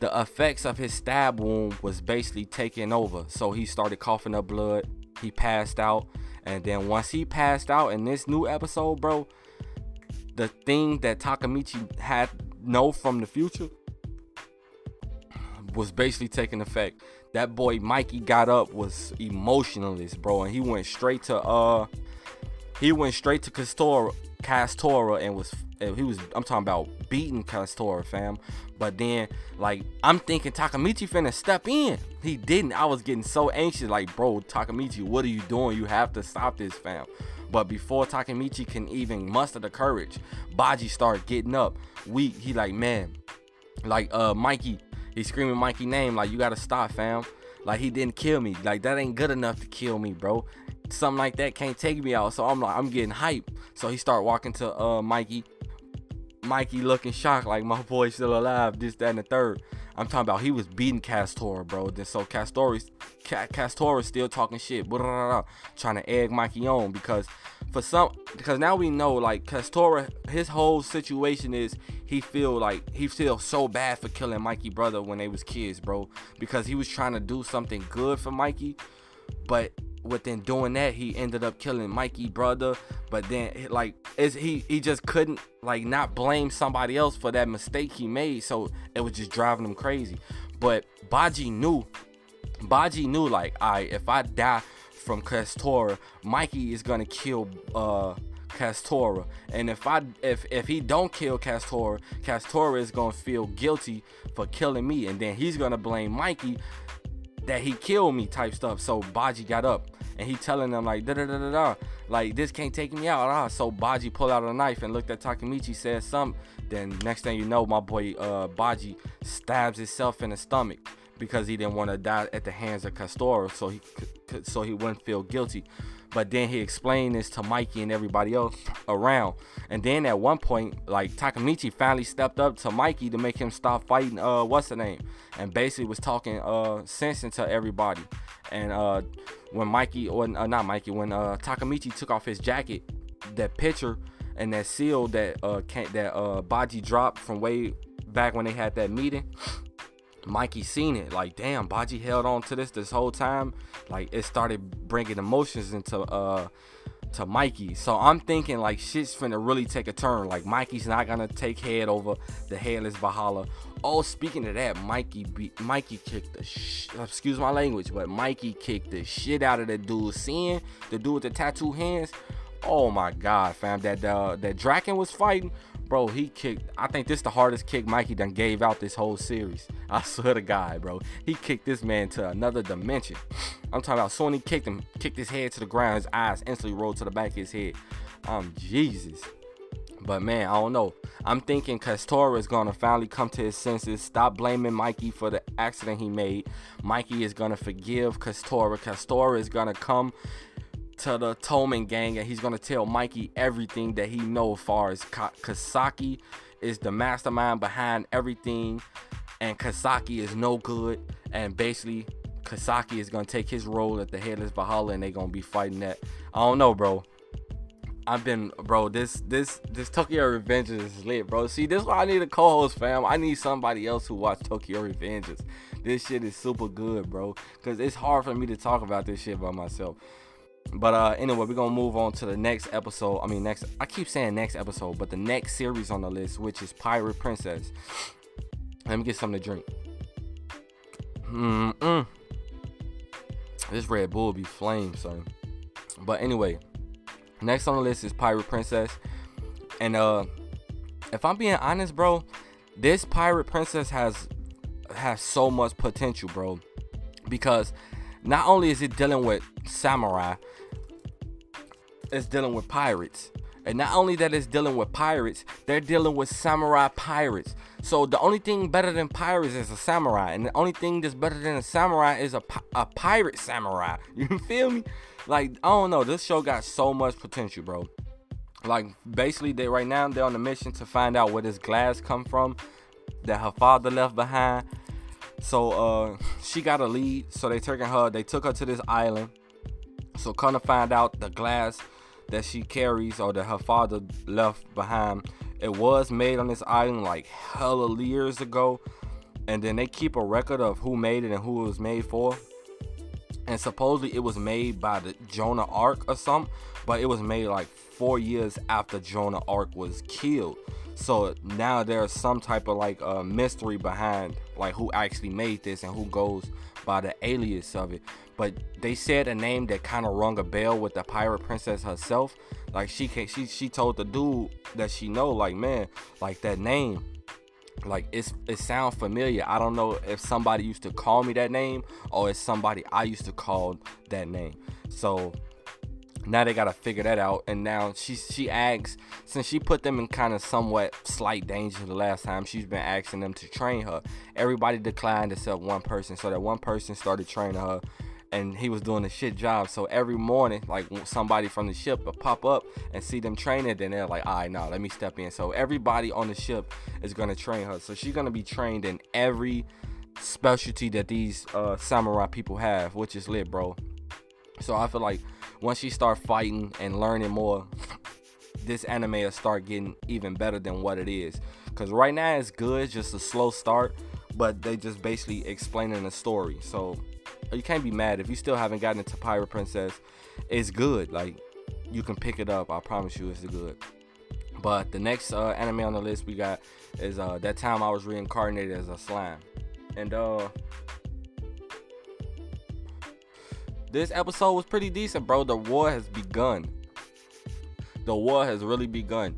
the effects of his stab wound was basically taking over. So he started coughing up blood. He passed out. And then once he passed out in this new episode, bro, the thing that Takemichi had know from the future was basically taking effect. That boy Mikey got up was emotionless, bro, and he went straight to uh he went straight to Castora Castora and was he was I'm talking about beating Castora, fam. But then like I'm thinking Takemichi finna step in. He didn't. I was getting so anxious, like, bro, Takemichi, what are you doing? You have to stop this, fam. But before Takemichi can even muster the courage, Baji start getting up. Weak. He like, man, like uh Mikey. He's screaming Mikey name. Like, you gotta stop, fam. Like he didn't kill me. Like that ain't good enough to kill me, bro. Something like that can't take me out. So I'm like, I'm getting hype. So he start walking to uh Mikey. Mikey looking shocked, like my [laughs] boy's still alive, this, that, and the third. I'm talking about he was beating Castor, bro. Then so Castor, Castor is still talking shit, blah, blah, blah, trying to egg Mikey on because for some, because now we know like Castor, his whole situation is he feel like he feels so bad for killing Mikey brother when they was kids, bro, because he was trying to do something good for Mikey, but within doing that he ended up killing mikey brother. But then like is he he just couldn't like not blame somebody else for that mistake he made. So it was just driving him crazy. But baji knew baji knew like i right, if i die from castora mikey is gonna kill uh Castora. And if I if if he don't kill Castora, Castora is gonna feel guilty for killing me, and then he's gonna blame Mikey that he killed me type stuff. So Baji got up and he telling them like da da da da da, like this can't take me out. Ah. So Baji pulled out a knife and looked at Takemichi, said something. Then next thing you know, my boy uh, Baji stabs himself in the stomach because he didn't want to die at the hands of Castor, so he so he wouldn't feel guilty. But then he explained this to Mikey and everybody else around. And then at one point, like Takemichi finally stepped up to Mikey to make him stop fighting uh what's the name? And basically was talking uh sense into everybody. And uh when Mikey or uh, not Mikey, when uh Takemichi took off his jacket, that picture and that seal that uh can that uh Baji dropped from way back when they had that meeting Mikey seen it. Like damn Baji held on to this this whole time. Like it started bringing emotions into uh to Mikey. So I'm thinking like shit's finna really take a turn. Like Mikey's not gonna take head over the headless Valhalla. Oh speaking of that Mikey be- Mikey kicked the sh- excuse my language but Mikey kicked the shit out of the dude. Seeing the dude with the tattoo hands. Oh my god fam. That uh that Draken was fighting bro, he kicked. I think this the hardest kick Mikey done gave out this whole series. [laughs] I swear to God, bro. He kicked this man to another dimension. I'm talking about Sony kicked him, kicked his head to the ground. His eyes instantly rolled to the back of his head. Um, Jesus. But man, I don't know. I'm thinking Castora is gonna finally come to his senses, stop blaming Mikey for the accident he made. Mikey is gonna forgive Castora. Castora is gonna come to the Toman gang and he's gonna tell Mikey everything that he knows as far as Ka- Kasaki is the mastermind behind everything and Kasaki is no good and basically Kasaki is gonna take his role at the headless Valhalla and they gonna be fighting that. I don't know, bro. I've been, bro. This this this Tokyo Revengers is lit, bro. See, this is why I need a co-host, fam. I need somebody else who watch Tokyo Revengers. This shit is super good, bro. Cause it's hard for me to talk about this shit by myself. But uh anyway, we're gonna move on to the next episode. I mean next I keep saying next episode, but the next series on the list, which is Pirate Princess. Let me get something to drink. Mm-mm. This Red Bull be flame, son. But anyway, next on the list is Pirate Princess. And uh if I'm being honest, bro, this Pirate Princess has has so much potential, bro. Because not only is it dealing with samurai, it's dealing with pirates. And not only that it's dealing with pirates, they're dealing with samurai pirates. So the only thing better than pirates is a samurai, and the only thing that's better than a samurai is a, a pirate samurai. [laughs] You feel me? Like I don't know, this show got so much potential, bro. Like basically, they right now they're on a mission to find out where this glass come from that her father left behind. So uh, she got a lead. So they taking her, they took her to this island. So kind of find out the glass that she carries or that her father left behind. It was made on this island like hella years ago. And then they keep a record of who made it and who it was made for. And supposedly it was made by the Jonah Ark or something, but it was made like four years after Jonah Ark was killed. So now there's some type of like uh, mystery behind like who actually made this and who goes by the alias of it. But they said a name that kind of rung a bell with the pirate princess herself. Like she can she she told the dude that she know like man like that name like it's it sounds familiar. I don't know if somebody used to call me that name or it's somebody I used to call that name. So now they gotta figure that out and now she she asks since she put them in kind of somewhat slight danger the last time she's been asking them to train her everybody declined except one person so that one person started training her and he was doing a shit job so every morning like somebody from the ship would pop up and see them training then they're like all right now let me step in so everybody on the ship is gonna train her so she's gonna be trained in every specialty that these uh, samurai people have which is lit bro so i feel like once she start fighting and learning more, this anime will start getting even better than what it is. Cause right now it's good, just a slow start, but they just basically explaining the story. So you can't be mad if you still haven't gotten into Pirate Princess. It's good. Like you can pick it up. I promise you, it's good. But the next uh, anime on the list we got is uh, that time I was reincarnated as a slime, and uh, this episode was pretty decent, bro. The war has begun. The war has really begun.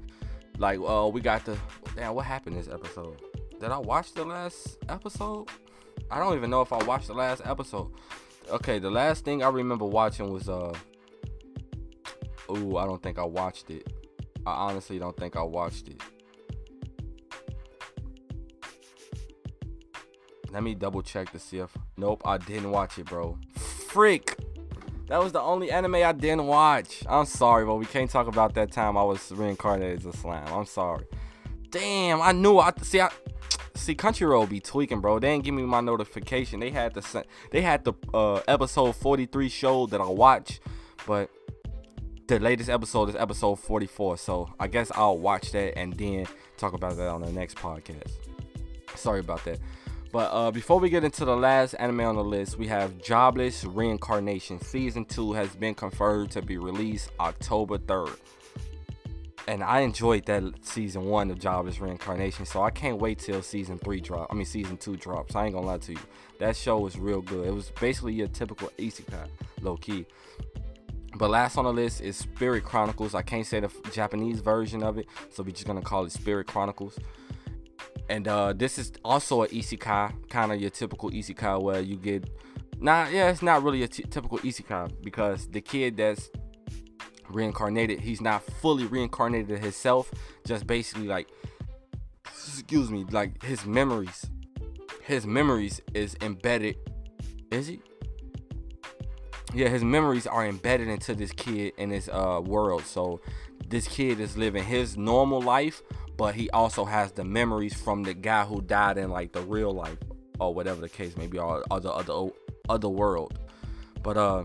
Like, uh, we got the damn. What happened this episode? Did I watch the last episode? I don't even know if I watched the last episode. Okay, the last thing I remember watching was uh. Ooh, I don't think I watched it. I honestly don't think I watched it. Let me double check to see if. Nope, I didn't watch it, bro. Freak. That was the only anime I didn't watch. I'm sorry, but we can't talk about that time I was reincarnated as a slime. I'm sorry. Damn, I knew. I see. I see. Crunchyroll be tweaking, bro. They didn't give me my notification. They had the they had the uh, episode 43 show that I watched, but the latest episode is episode 44. So I guess I'll watch that and then talk about that on the next podcast. Sorry about that. But uh, before we get into the last anime on the list, we have Jobless Reincarnation. Season 2 has been confirmed to be released October 3rd. And I enjoyed that season 1 of Jobless Reincarnation, so I can't wait till season 3 drop. I mean, season 2 drops. I ain't gonna lie to you. That show was real good. It was basically your typical isekai, low key. But last on the list is Spirit Chronicles. I can't say the Japanese version of it, so we're just gonna call it Spirit Chronicles and uh, this is also a isekai, kind of your typical isekai where you get, nah, yeah, it's not really a t- typical isekai because the kid that's reincarnated. He's not fully reincarnated himself, just basically like excuse me, like his memories. His memories is embedded. Is he? Yeah, his memories are embedded into this kid in his uh world. So this kid is living his normal life, but he also has the memories from the guy who died in like the real life or whatever the case may be, or other other other world. But uh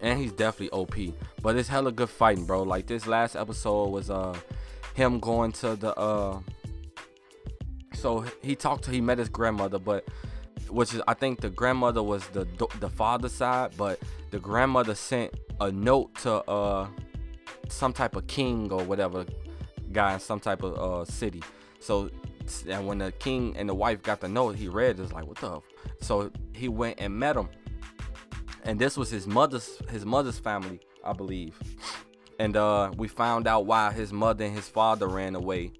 and he's definitely OP. But it's hella good fighting, bro. Like this last episode was uh him going to the uh so he talked to he met his grandmother, but which is I think the grandmother was the the father side, but the grandmother sent a note to uh some type of king or whatever guy in some type of uh city. So and when the king and the wife got the note, he read it's like what the. So he went and met him, and this was his mother's his mother's family, I believe. And uh, we found out why his mother and his father ran away,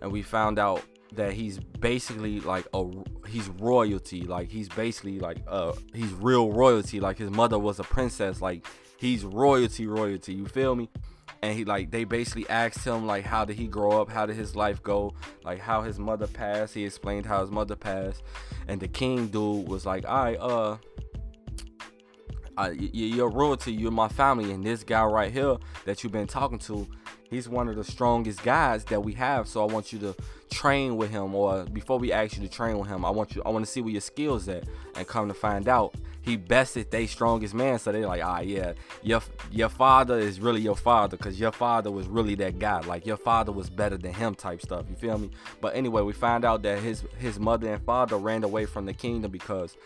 and we found out that he's basically like a he's royalty. Like he's basically like uh he's real royalty. Like his mother was a princess. Like he's royalty royalty. You feel me? And he like they basically asked him like how did he grow up? How did his life go? Like how his mother passed. He explained how his mother passed. And the king dude was like all right uh uh, you're royalty, you're my family, and this guy right here that you've been talking to, he's one of the strongest guys that we have. So I want you to train with him, or before we ask you to train with him, I want you, I want to see where your skills at. And come to find out, he bested they strongest man. So they're like, ah, yeah, your your father is really your father, cause your father was really that guy. Like your father was better than him, type stuff. You feel me? But anyway, we find out that his his mother and father ran away from the kingdom because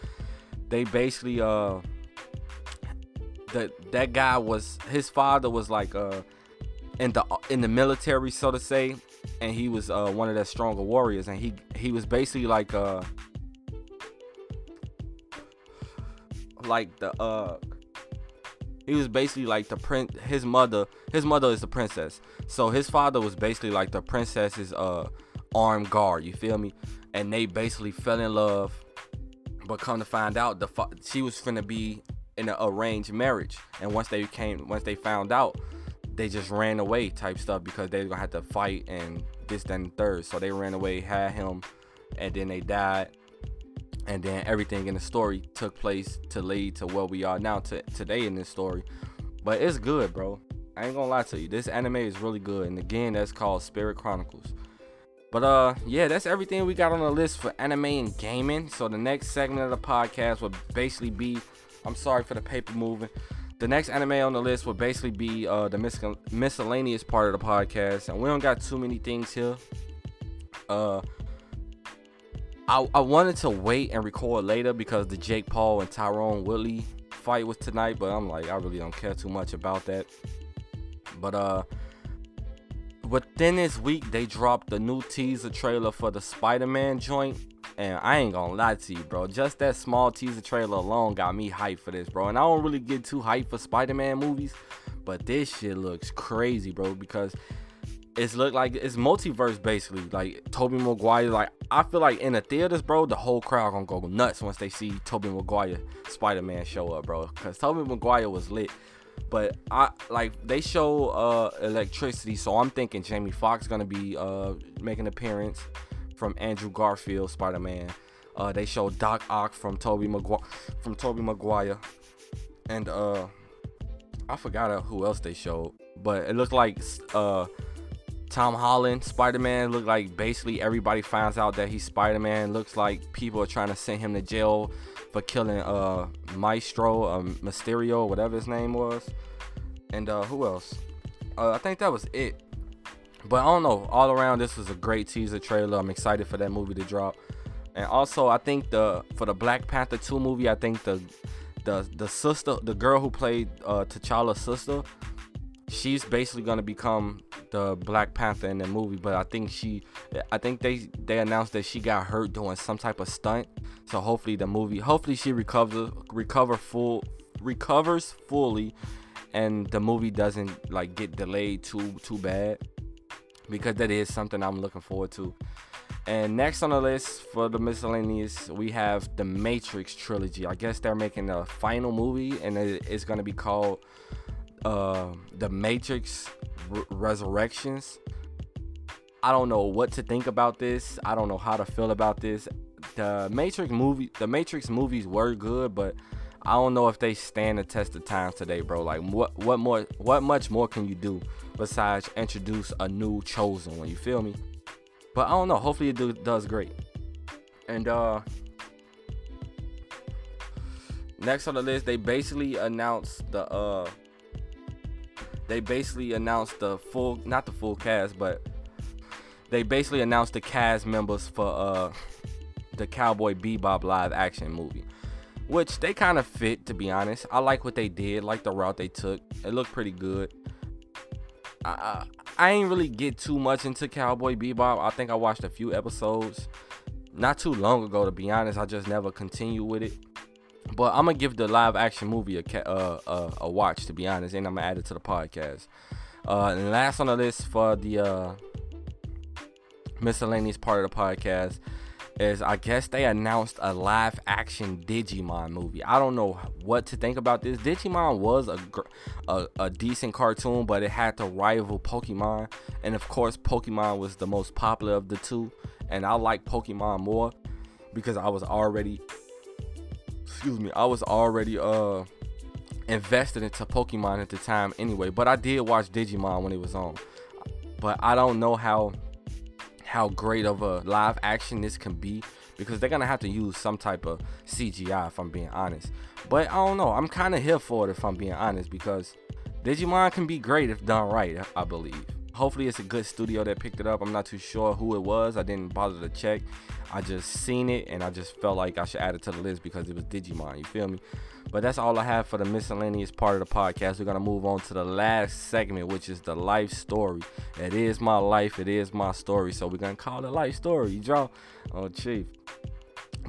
they basically uh that that guy was his father was like uh in the in the military so to say and he was uh one of the stronger warriors and he he was basically like uh like the uh he was basically like the prince his mother his mother is the princess. So his father was basically like the princess's uh armed guard you feel me? And they basically fell in love but come to find out the fa- she was finna be in an arranged marriage. And once they came, once they found out, they just ran away type stuff because they were gonna have to fight and this, then and third. So they ran away, had him, and then they died. And then everything in the story took place to lead to where we are now to today in this story. But it's good, bro. I ain't gonna lie to you. This anime is really good. And again, that's called Spirit Chronicles. But uh yeah, that's everything we got on the list for anime and gaming. So the next segment of the podcast will basically be I'm sorry for the paper moving. The next anime on the list will basically be uh, the mis- miscellaneous part of the podcast, and we don't got too many things here. Uh, I, I wanted to wait and record later because the Jake Paul and Tyron Woodley fight was tonight, but I'm like I really don't care too much about that. But uh, within this week they dropped the new teaser trailer for the Spider-Man joint and I ain't gonna lie to you, bro. Just that small teaser trailer alone got me hyped for this, bro. And I don't really get too hyped for Spider-Man movies, but this shit looks crazy, bro, because it's look like it's multiverse basically. Like Tobey Maguire, like I feel like in the theaters, bro, the whole crowd gonna go nuts once they see Tobey Maguire Spider-Man show up, bro. Cause Tobey Maguire was lit. But I like they show uh electricity, so I'm thinking Jamie Foxx gonna be uh making an appearance from Andrew Garfield Spider-Man. Uh, they showed Doc Ock from Tobey Maguire from Tobey Maguire, and uh, I forgot who else they showed, but it looked like uh, Tom Holland Spider-Man looked like basically everybody finds out that he's Spider-Man. Looks like people are trying to send him to jail for killing uh Maestro, um, Mysterio, whatever his name was, and uh, who else? Uh, I think that was it. But I don't know. All around, this was a great teaser trailer. I'm excited for that movie to drop. And also, I think the for the Black Panther 2 movie, I think the the the sister, the girl who played uh, T'Challa's sister, she's basically gonna become the Black Panther in the movie. But I think she, I think they they announced that she got hurt doing some type of stunt. So hopefully the movie, hopefully she recovers recover full recovers fully, and the movie doesn't like get delayed too too bad because that is something I'm looking forward to. And next on the list for the miscellaneous, we have the Matrix trilogy. I guess they're making a final movie, and it's going to be called uh, the Matrix R- Resurrections. I don't know what to think about this. I don't know how to feel about this. The Matrix movie, the Matrix movies were good, but I don't know if they stand the test of time today, bro. Like what what more what much more can you do besides introduce a new chosen one? You feel me? But I don't know. Hopefully it do, does great. And uh next on the list, they basically announced the uh they basically announced the full not the full cast, but they basically announced the cast members for uh the Cowboy Bebop live action movie which they kind of fit to be honest. I like what they did, like the route they took. It looked pretty good. I, I ain't really get too much into Cowboy Bebop. I think I watched a few episodes not too long ago to be honest. I just never continued with it. But I'm gonna give the live action movie a uh, uh, a watch to be honest, and I'm gonna add it to the podcast. Uh, and last on the list for the uh, miscellaneous part of the podcast is I guess they announced a live action Digimon movie. I don't know what to think about this. Digimon was a, a, a decent cartoon, but it had to rival Pokemon. And of course, Pokemon was the most popular of the two. And I like Pokemon more because I was already, excuse me, I was already uh invested into Pokemon at the time anyway. But I did watch Digimon when it was on. But I don't know how how great of a live action this can be because they're gonna have to use some type of CGI if I'm being honest. But I don't know. I'm kind of here for it if I'm being honest because Digimon can be great if done right. I believe. Hopefully it's a good studio that picked it up. I'm not too sure who it was. I didn't bother to check. I just seen it and I just felt like I should add it to the list because it was Digimon. You feel me? But that's all I have for the miscellaneous part of the podcast. We're gonna move on to the last segment, which is the life story. It is my life. It is my story. So we're gonna call it life story. You draw, oh chief.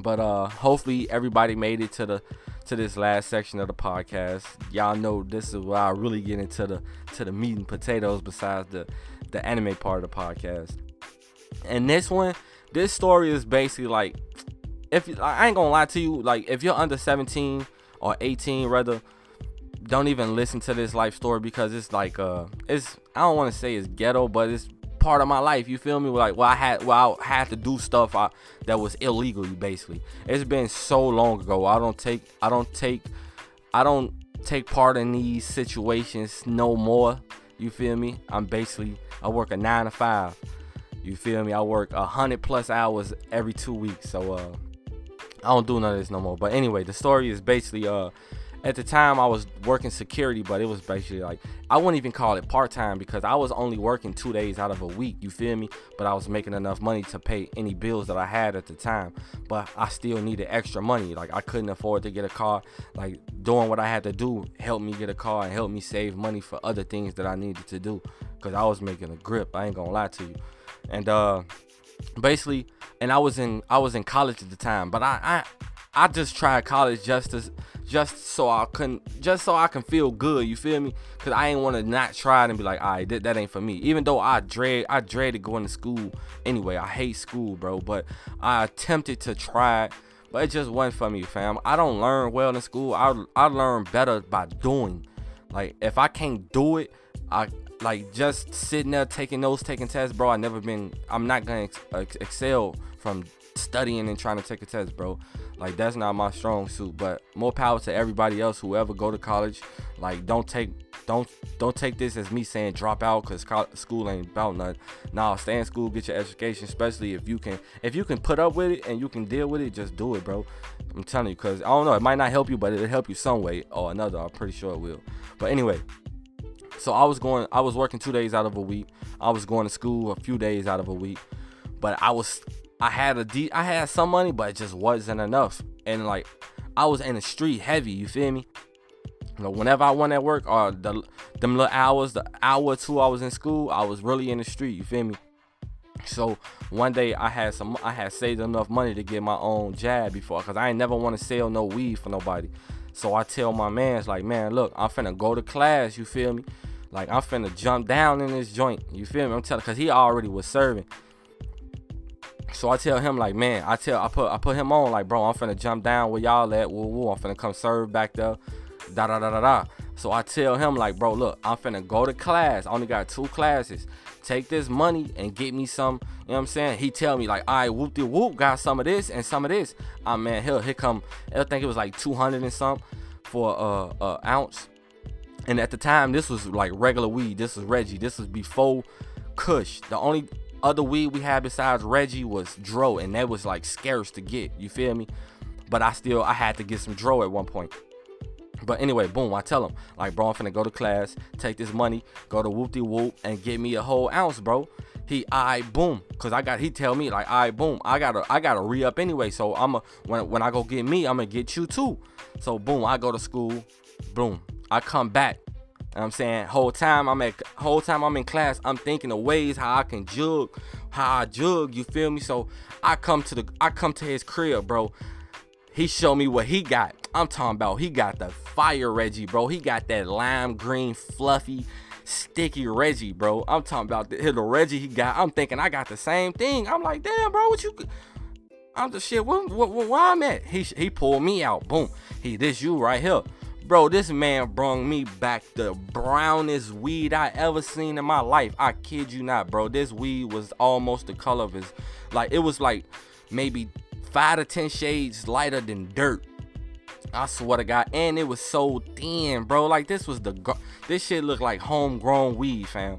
But uh, hopefully everybody made it to the to this last section of the podcast. Y'all know this is where I really get into the to the meat and potatoes besides the the anime part of the podcast. And this one, this story is basically like if I ain't gonna lie to you, like if you're under 17 or 18 rather, don't even listen to this life story because it's like uh it's I don't want to say it's ghetto, but it's part of my life. You feel me? Like, well, I had, well, I had to do stuff I, that was illegal. Basically, it's been so long ago. I don't take, I don't take, I don't take part in these situations no more. You feel me? I'm basically, I work a nine to five. You feel me? I work a hundred plus hours every two weeks. So, uh, I don't do none of this no more. But anyway, the story is basically, uh, at the time I was working security, but it was basically like I wouldn't even call it part time because I was only working two days out of a week. You feel me? But I was making enough money to pay any bills that I had at the time. But I still needed extra money. Like I couldn't afford to get a car. Like doing what I had to do helped me get a car and helped me save money for other things that I needed to do. Cause I was making a grip. I ain't gonna lie to you. And uh basically and I was in I was in college at the time, but I I I just tried college just to just so I couldn't just so I can feel good. You feel me? Cause I ain't want to not try it and be like, all right, that, that ain't for me. Even though I dread I dreaded going to school anyway. I hate school, bro. But I attempted to try it, but it just wasn't for me, fam. I don't learn well in school. I I learn better by doing. Like if I can't do it, I like just sitting there taking notes, taking tests, bro. I never been. I'm not gonna ex- excel from studying and trying to take a test, bro. Like that's not my strong suit. But more power to everybody else who ever go to college. Like don't take don't don't take this as me saying drop out because school ain't about nothing. Nah, stay in school, get your education, especially if you can if you can put up with it and you can deal with it, just do it, bro. I'm telling you, cause I don't know, it might not help you, but it'll help you some way or another. I'm pretty sure it will. But anyway, so I was going, I was working two days out of a week. I was going to school a few days out of a week, but I was I had a de- I had some money, but it just wasn't enough. And like I was in the street heavy, you feel me? You know, whenever I went at work or the them little hours, the hour or two I was in school, I was really in the street, you feel me? So one day I had some I had saved enough money to get my own jab before cause I ain't never want to sell no weed for nobody. So I tell my man's like, man, look, I'm finna go to class, you feel me? Like I'm finna jump down in this joint, you feel me? I'm telling cause he already was serving. So I tell him like, man, I tell I put I put him on like, bro, I'm finna jump down where y'all at. Woo woo, I'm finna come serve back there. Da da da da da. So I tell him like, bro, look, I'm finna go to class. I only got two classes. Take this money and get me some. You know what I'm saying? He tell me like, all right, whoop de whoop, got some of this and some of this. Ah man, he'll he come. I think it was like 200 and some for a uh, uh, ounce. And at the time, this was like regular weed. This was Reggie. This was before Kush. The only other weed we had besides Reggie was Dro, and that was like scarce to get. You feel me? But I still I had to get some Dro at one point. But anyway, boom, I tell him, like, bro, I'm finna go to class, take this money, go to whoop whoop, and get me a whole ounce, bro. He I boom. Cause I got he tell me like I boom. I gotta I gotta re up anyway. So I'm a when when I go get me, I'm gonna get you too. So boom, I go to school, boom. I come back. I'm saying whole time I'm at whole time I'm in class, I'm thinking of ways how I can jug, how I jug, you feel me? So I come to the I come to his crib, bro. He showed me what he got. I'm talking about he got the fire Reggie, bro. He got that lime green, fluffy, sticky Reggie, bro. I'm talking about the, the Reggie he got. I'm thinking I got the same thing. I'm like, damn, bro, what you? I'm the shit. What, what, what, where I'm at? He he pulled me out. Boom. He this you right here. Bro, this man brung me back the brownest weed I ever seen in my life. I kid you not, bro. This weed was almost the color of his, like it was like maybe five to ten shades lighter than dirt. I swear to God, and it was so thin, bro. Like this was the this shit looked like homegrown weed, fam.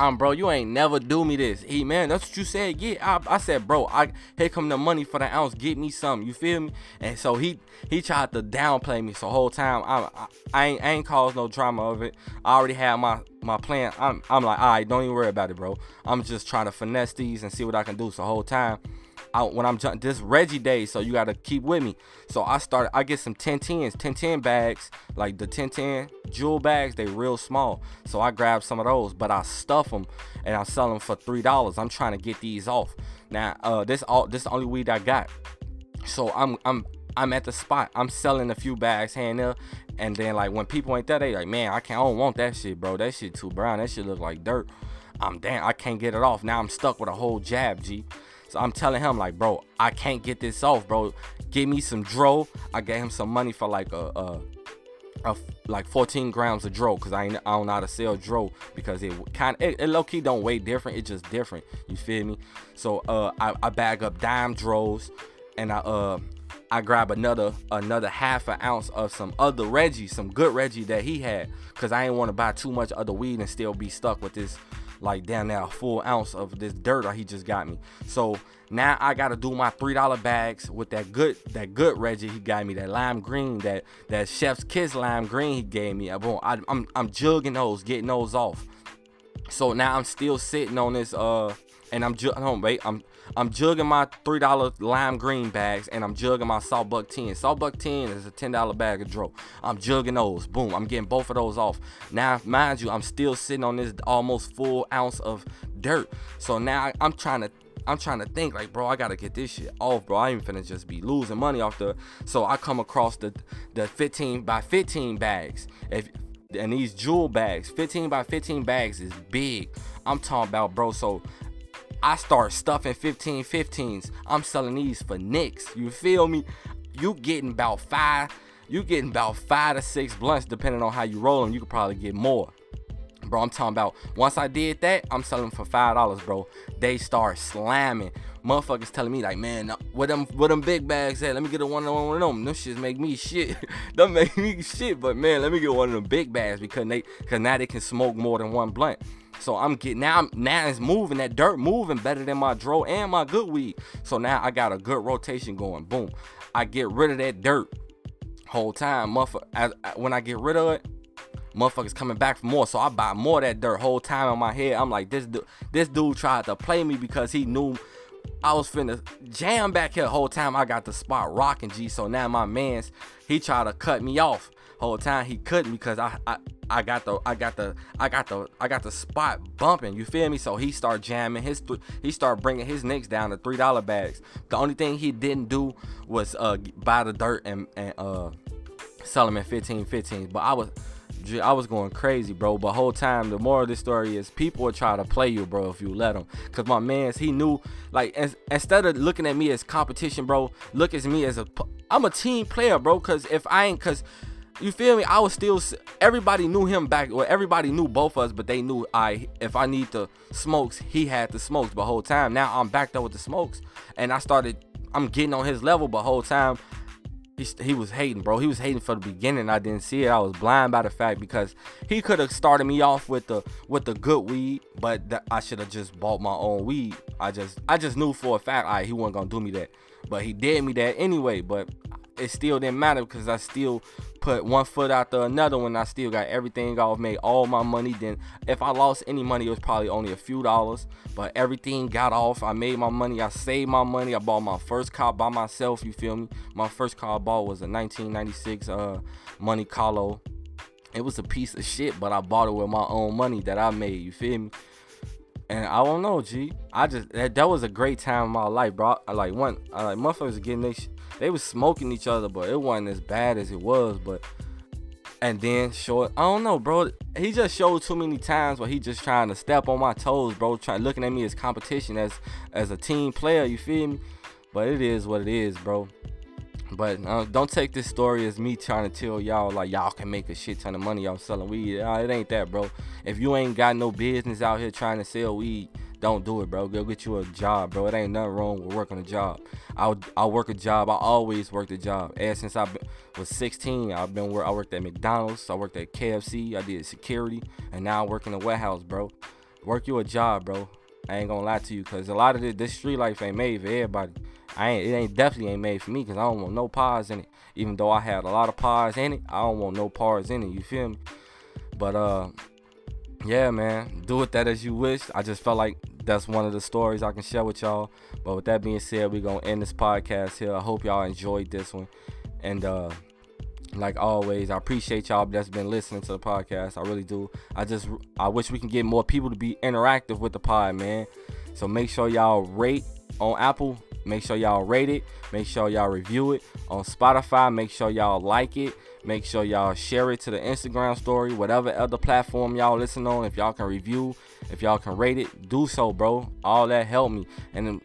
Um, bro, you ain't never do me this. Hey, man, that's what you said. Yeah, I, I said, bro, I here come the money for the ounce. Get me some. You feel me? And so he he tried to downplay me. So whole time I I, I ain't I ain't caused no drama of it. I already had my my plan. I'm I'm like, all right, don't even worry about it, bro. I'm just trying to finesse these and see what I can do. So whole time out when I'm this Reggie day, so you gotta keep with me. So I started, I get some 10 10s, 10 10 bags, like the 10 10 jewel bags, they real small. So I grab some of those, but I stuff them and I sell them for three dollars. I'm trying to get these off. Now, uh, this all this the only weed I got. So I'm I'm I'm at the spot. I'm selling a few bags hand there. And then like when people ain't there, they like, man, I can't I don't want that shit, bro. That shit too brown. That shit look like dirt. I'm damn, I can't get it off. Now I'm stuck with a whole jab, G. So I'm telling him like, bro, I can't get this off, bro. Give me some dro. I gave him some money for like a, a, a like 14 grams of dro because I ain't I don't know how to sell dro because it kind of it, it low key don't weigh different. It's just different. You feel me? So uh, I, I bag up dime dros and I uh I grab another another half an ounce of some other Reggie, some good Reggie that he had, cause I ain't want to buy too much other weed and still be stuck with this like there a full ounce of this dirt he just got me. So now I gotta do my three dollar bags with that good that good Reggie he got me that lime green that that Chef's Kiss lime green he gave me. I'm I'm I'm jugging those, getting those off. So now I'm still sitting on this uh and I'm ju- no, wait, I'm I'm jugging my three dollar lime green bags and I'm jugging my salt buck 10. Salt buck 10 is a ten dollar bag of dro. I'm jugging those. Boom. I'm getting both of those off. Now, mind you, I'm still sitting on this almost full ounce of dirt. So now I'm trying to I'm trying to think like, bro, I gotta get this shit off, bro. I ain't finna just be losing money off the. So I come across the the 15 by 15 bags. If and these jewel bags, 15 by 15 bags is big. I'm talking about, bro. So I start stuffing 15 15s. I'm selling these for nicks. You feel me? You getting about five, you getting about five to six blunts depending on how you roll them. You could probably get more. Bro, I'm talking about once I did that, I'm selling for five dollars, bro. They start slamming. Motherfuckers telling me like, man, what them what them big bags at? Let me get a one on one of them. Them shits make me shit. [laughs] them make me shit. But man, let me get one of them big bags because they cause now they can smoke more than one blunt. So I'm getting now. now it's moving. That dirt moving better than my dro and my good weed. So now I got a good rotation going. Boom. I get rid of that dirt. Whole time, motherfucker. when I get rid of it, motherfuckers coming back for more. So I buy more that dirt. Whole time in my head, I'm like, this dude, this dude tried to play me because he knew I was finna jam back here. Whole time I got the spot rocking G. So now my man's he tried to cut me off whole time he couldn't because I, I I got the I got the I got the I got the spot bumping. You feel me? So he start jamming his th- he start bringing his nicks down to three dollar bags. The only thing he didn't do was uh buy the dirt and and uh sell them in 15 15. But I was I was going crazy, bro. But whole time, the moral of this story is people will try to play you, bro, if you let them. Cause my man's he knew like as, instead of looking at me as competition, bro, look at me as a I'm a team player, bro. Cause if I ain't, cause you feel me? I was still everybody knew him back. Well, everybody knew both of us, but they knew I if I need the smokes, he had the smokes. But whole time now I'm backed up with the smokes, and I started. I'm getting on his level, but whole time he, he was hating, bro. He was hating for the beginning. I didn't see it. I was blind by the fact because he could have started me off with the with the good weed, but I should have just bought my own weed. I just I just knew for a fact, I right, he wasn't gonna do me that, but he did me that anyway. But it still didn't matter because I still put one foot after another when I still got everything off, made all my money. Then if I lost any money, it was probably only a few dollars, but everything got off. I made my money. I saved my money. I bought my first car by myself. You feel me? My first car I bought was a 1996 uh Monte Carlo. It was a piece of shit, but I bought it with my own money that I made. You feel me? And I don't know, G. I just that, that was a great time in my life, bro. I like one, I like motherfuckers getting this they was smoking each other, but it wasn't as bad as it was. But and then short, I don't know, bro. He just showed too many times where he just trying to step on my toes, bro. Trying looking at me as competition as as a team player. You feel me? But it is what it is, bro. But uh, don't take this story as me trying to tell y'all like y'all can make a shit ton of money off selling weed. Uh, it ain't that, bro. If you ain't got no business out here trying to sell weed, don't do it, bro. Go get you a job, bro. It ain't nothing wrong with working a job. I I work a job. I always worked a job. And since I was 16, I've been work. I worked at McDonald's. I worked at KFC. I did security, and now I work in a warehouse, bro. Work you a job, bro. I ain't gonna lie to you, cause a lot of this, this street life ain't made for everybody. I ain't. It ain't definitely ain't made for me, cause I don't want no pars in it. Even though I had a lot of pars in it, I don't want no pars in it. You feel me? But uh, yeah, man, do with that as you wish. I just felt like that's one of the stories I can share with y'all. But with that being said, we're gonna end this podcast here. I hope y'all enjoyed this one. And uh like always, I appreciate y'all that's been listening to the podcast. I really do. I just I wish we can get more people to be interactive with the pod, man. So make sure y'all rate on Apple. Make sure y'all rate it. Make sure y'all review it on Spotify. Make sure y'all like it. Make sure y'all share it to the Instagram story, whatever other platform y'all listen on. If y'all can review, if y'all can rate it, do so, bro. All that help me. And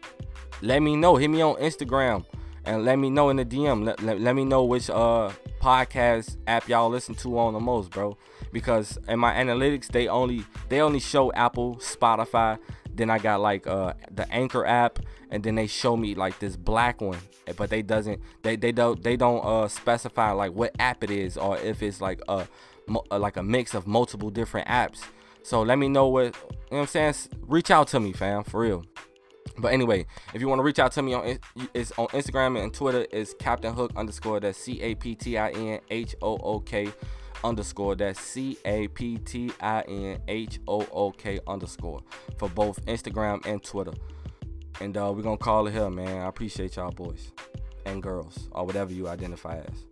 let me know. Hit me on Instagram and let me know in the DM. Let, let, let me know which uh podcast app y'all listen to on the most, bro. Because in my analytics, they only they only show Apple, Spotify, then I got like uh the Anchor app, and then they show me like this black one, but they doesn't they they don't they don't uh specify like what app it is or if it's like a uh, like a mix of multiple different apps. So let me know what you know what I'm saying. Reach out to me, fam, for real. But anyway, if you want to reach out to me on it's on Instagram and Twitter, is Captain Hook underscore that's C A P T I N H O O K underscore. That's C A P T I N H O O K underscore for both Instagram and Twitter. And uh, we're going to call it here, man. I appreciate y'all boys and girls or whatever you identify as.